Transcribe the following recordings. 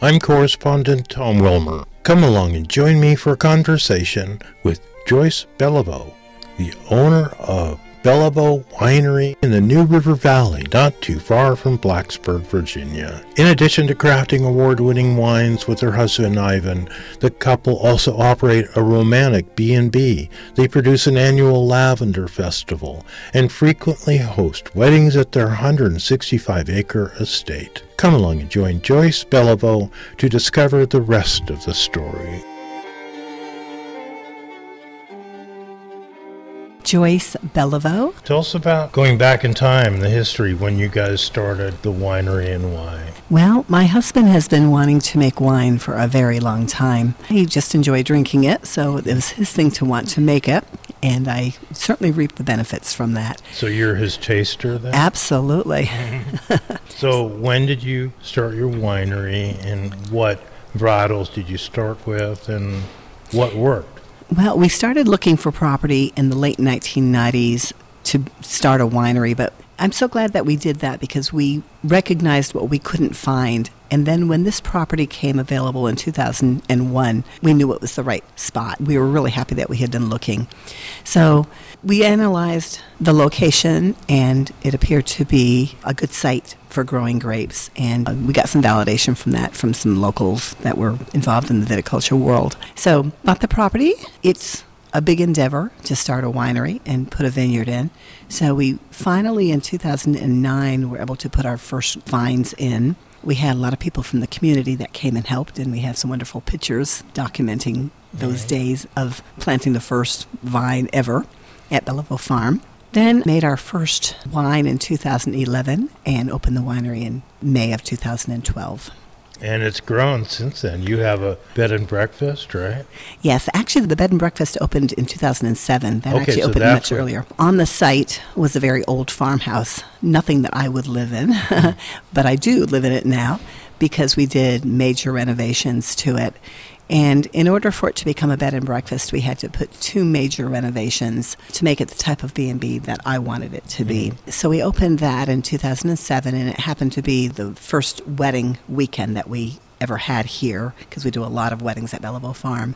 I'm correspondent Tom Wilmer. Come along and join me for a conversation with Joyce Beliveau, the owner of Beliveau Winery in the New River Valley, not too far from Blacksburg, Virginia. In addition to crafting award-winning wines with her husband Ivan, the couple also operate a romantic B&B. They produce an annual lavender festival and frequently host weddings at their 165-acre estate. Come along and join Joyce Beliveau to discover the rest of the story. Joyce Beliveau. Tell us about going back in time, the history when you guys started the winery and why. Well, my husband has been wanting to make wine for a very long time. He just enjoyed drinking it, so it was his thing to want to make it, and I certainly reap the benefits from that. So you're his taster then? Absolutely. so when did you start your winery and what varietals did you start with and what worked? Well, we started looking for property in the late 1990s to start a winery, but I'm so glad that we did that because we recognized what we couldn't find. And then when this property came available in 2001, we knew it was the right spot. We were really happy that we had been looking. So we analyzed the location, and it appeared to be a good site for growing grapes. And uh, we got some validation from that from some locals that were involved in the viticulture world. So, bought the property. It's a big endeavor to start a winery and put a vineyard in. So, we finally in 2009 were able to put our first vines in. We had a lot of people from the community that came and helped, and we have some wonderful pictures documenting those right. days of planting the first vine ever at Beliveau Farm. Then made our first wine in 2011 and opened the winery in May of 2012. And it's grown since then. You have a bed and breakfast, right? Yes, actually, the bed and breakfast opened in 2007. That okay, actually so opened much earlier. On the site was a very old farmhouse, nothing that I would live in, but I do live in it now because we did major renovations to it. And in order for it to become a bed and breakfast, we had to put two major renovations to make it the type of B&B that I wanted it to be. Mm-hmm. So we opened that in 2007 and it happened to be the first wedding weekend that we ever had here because we do a lot of weddings at Beliveau Farm.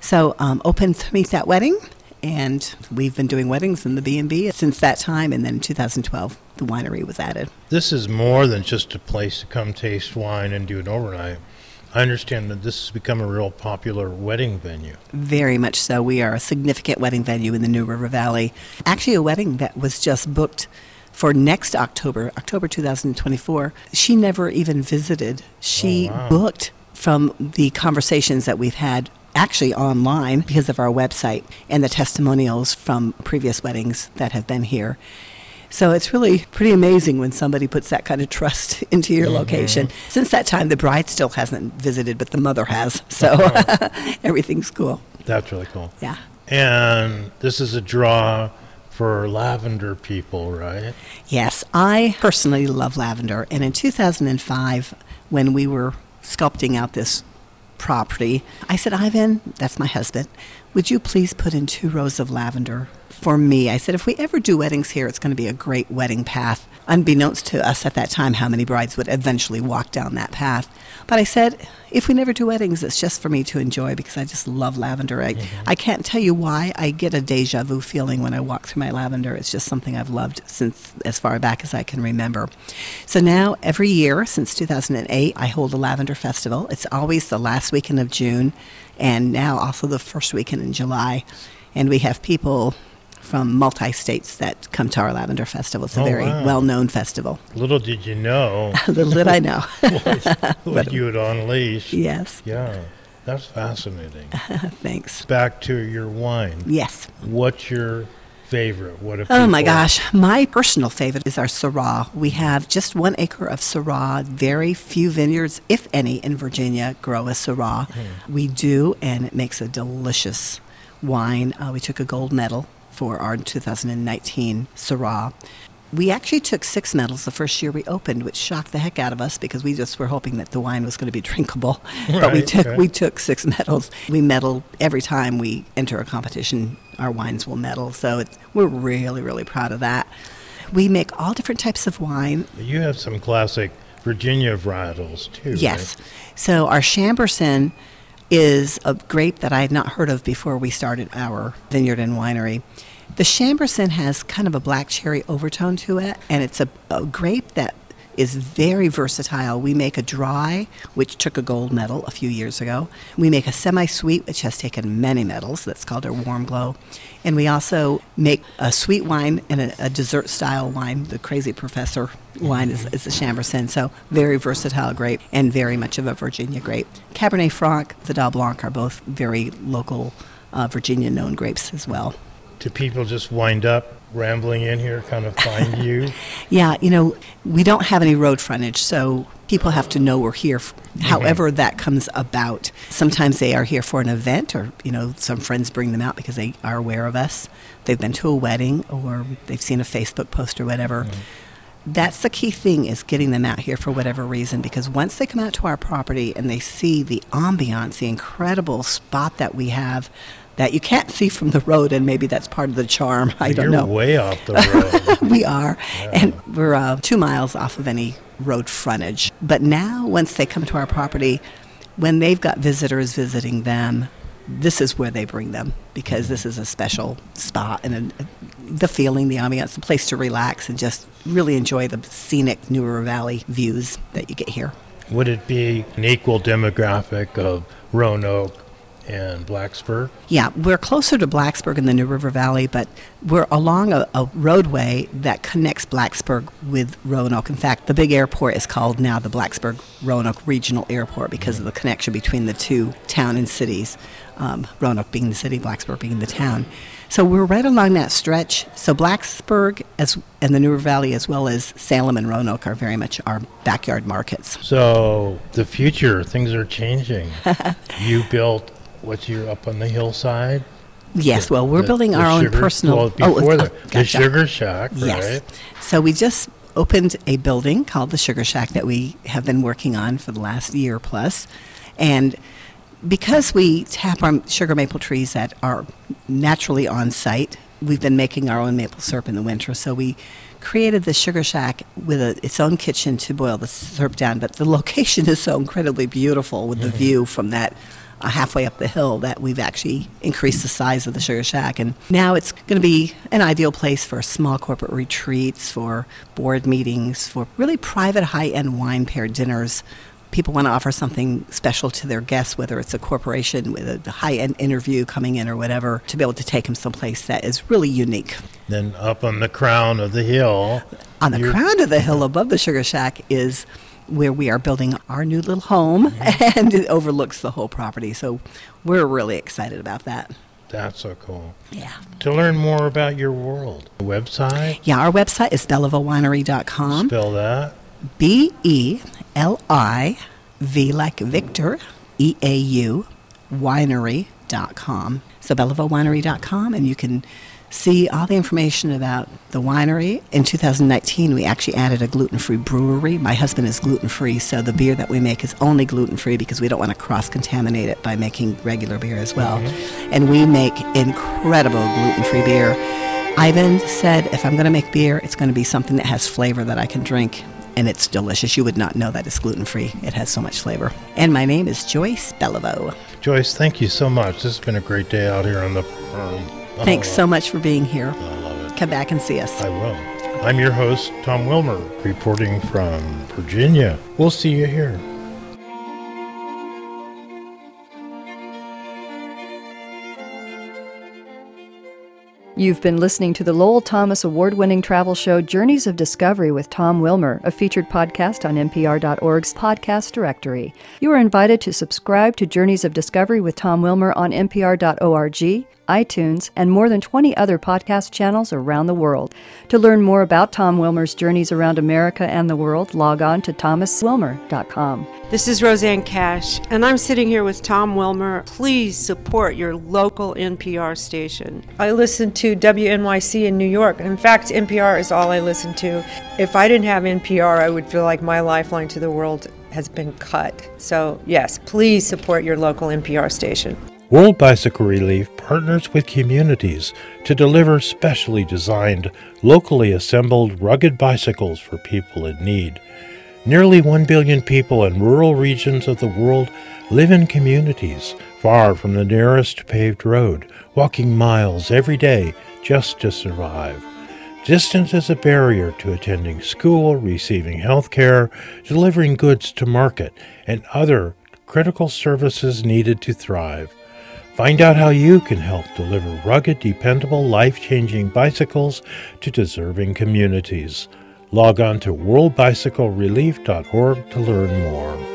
So um, opened to meet that wedding and we've been doing weddings in the B&B since that time and then in 2012 the winery was added. This is more than just a place to come taste wine and do an overnight. I understand that this has become a real popular wedding venue. Very much so. We are a significant wedding venue in the New River Valley. Actually, a wedding that was just booked for next October, October 2024. She never even visited. She oh, wow. booked from the conversations that we've had actually online because of our website and the testimonials from previous weddings that have been here. So it's really pretty amazing when somebody puts that kind of trust into your mm-hmm. location. Since that time, the bride still hasn't visited, but the mother has. So oh. everything's cool. That's really cool. Yeah. And this is a draw for lavender people, right? Yes, I personally love lavender. And in 2005, when we were sculpting out this property, I said, Ivan, that's my husband, would you please put in two rows of lavender for me. I said, if we ever do weddings here, it's going to be a great wedding path. Unbeknownst to us at that time, how many brides would eventually walk down that path. But I said, if we never do weddings, it's just for me to enjoy because I just love lavender. I, mm-hmm. I can't tell you why. I get a deja vu feeling when I walk through my lavender. It's just something I've loved since as far back as I can remember. So now, every year since 2008, I hold a lavender festival. It's always the last weekend of June and now also the first weekend in July. And we have people from multi states that come to our Lavender Festival. It's a oh, very wow. well known festival. Little did you know. Little did I know. what, what you would unleash. Yes. Yeah. That's fascinating. Thanks. Back to your wine. Yes. What's your favorite? What oh my gosh, my personal favorite is our Syrah. We have just one acre of Syrah. Very few vineyards, if any, in Virginia grow a Syrah. Mm. We do, and it makes a delicious wine. Uh, we took a gold medal for our 2019 Syrah. We actually took six medals the first year we opened, which shocked the heck out of us because we just were hoping that the wine was going to be drinkable. Right, but we took okay. we took six medals. We medal every time we enter a competition. Our wines will medal, so we're really really proud of that. We make all different types of wine. You have some classic Virginia varietals too. Yes. right? So our Chambourcin is a grape that I had not heard of before we started our vineyard and winery. The Chambourcin has kind of a black cherry overtone to it, and it's a, a grape that is very versatile. We make a dry, which took a gold medal a few years ago. We make a semi sweet, which has taken many medals. That's called our Warm Glow. And we also make a sweet wine and a, a dessert style wine. The Crazy Professor wine is, is the Chambourcin. So, very versatile grape and very much of a Virginia grape. Cabernet Franc, Vidal Blanc are both very local uh, Virginia known grapes as well. Do people just wind up rambling in here, kind of find you? Yeah, you know, we don't have any road frontage, so people have to know we're here. f- mm-hmm. However, that comes about. Sometimes they are here for an event, or you know, some friends bring them out because they are aware of us. They've been to a wedding, or they've seen a Facebook post or whatever. Mm-hmm. That's the key thing is getting them out here for whatever reason because once they come out to our property and they see the ambiance, the incredible spot that we have that you can't see from the road and maybe that's part of the charm. I don't You're know way off the road. we are, and we're uh, two miles off of any road frontage. But now, once they come to our property, when they've got visitors visiting them, this is where they bring them because this is a special spot and a, the feeling, the ambiance, the place to relax and just really enjoy the scenic New River Valley views that you get here. Would it be an equal demographic of Roanoke and Blacksburg? Yeah, we're closer to Blacksburg in the New River Valley, but we're along a, a roadway that connects Blacksburg with Roanoke. In fact, the big airport is called now the Blacksburg Roanoke Regional Airport because of the connection between the two town and cities, um, Roanoke being the city, Blacksburg being the town. So we're right along that stretch. So Blacksburg as, and the New River Valley, as well as Salem and Roanoke, are very much our backyard markets. So the future, things are changing. you built what's your up on the hillside? Yes, The- well, we're the- building the our own personal. Well, before oh, the, uh, the sugar shack, Yes. right? So we just opened a building called the Sugar Shack that we have been working on for the last year plus. And because we tap our sugar maple trees that are naturally on site, we've been making our own maple syrup in the winter. So we created the Sugar Shack with a, its own kitchen to boil the syrup down. But the location is so incredibly beautiful with the view from that Uh, halfway up the hill that we've actually increased the size of the Sugar Shack. And now it's going to be an ideal place for small corporate retreats, for board meetings, for really private high end wine pair dinners. People want to offer something special to their guests, whether it's a corporation with a high end interview coming in or whatever, to be able to take them someplace that is really unique. Then up on the crown of the hill. On the crown of the hill above the Sugar Shack is where we are building our new little home, mm-hmm. and it overlooks the whole property. So we're really excited about that. That's so cool. Yeah. To learn more about your world, website, Yeah, our website is beliveauwinery.com. spell that. B E L I V like Victor, E A U, winery.com. So beliveauwinery.com, and you can see all the information about the winery. In 2019, we actually added a gluten free brewery. My husband is gluten free, so the beer that we make is only gluten free because we don't want to cross contaminate it by making regular beer as well. Mm-hmm. And we make incredible gluten free beer. Ivan said, if I'm going to make beer, it's going to be something that has flavor that I can drink. And it's delicious. You would not know that it's gluten free. It has so much flavor. And my name is Joyce Beliveau. Joyce, thank you so much. This has been a great day out here on the farm. Thanks so much for being here. I love it. Come back and see us. I will. I'm your host, Tom Wilmer, reporting from Virginia. We'll see you here. You've been listening to the Lowell Thomas award winning travel show Journeys of Discovery with Tom Wilmer, a featured podcast on NPR.org's podcast directory. You are invited to subscribe to Journeys of Discovery with Tom Wilmer on NPR.org, iTunes, and more than 20 other podcast channels around the world. To learn more about Tom Wilmer's journeys around America and the world, log on to thomaswilmer.com. This is Rosanne Cash, and I'm sitting here with Tom Wilmer. Please support your local NPR station. I listen to WNYC in New York. In fact, NPR is all I listen to. If I didn't have NPR, I would feel like my lifeline to the world has been cut. So, yes, please support your local NPR station. World Bicycle Relief partners with communities to deliver specially designed, locally assembled rugged bicycles for people in need. Nearly 1 billion people in rural regions of the world live in communities far from the nearest paved road, walking miles every day just to survive. Distance is a barrier to attending school, receiving health care, delivering goods to market, and other critical services needed to thrive. Find out how you can help deliver rugged, dependable, life changing bicycles to deserving communities. Log on to worldbicyclerelief.org to learn more.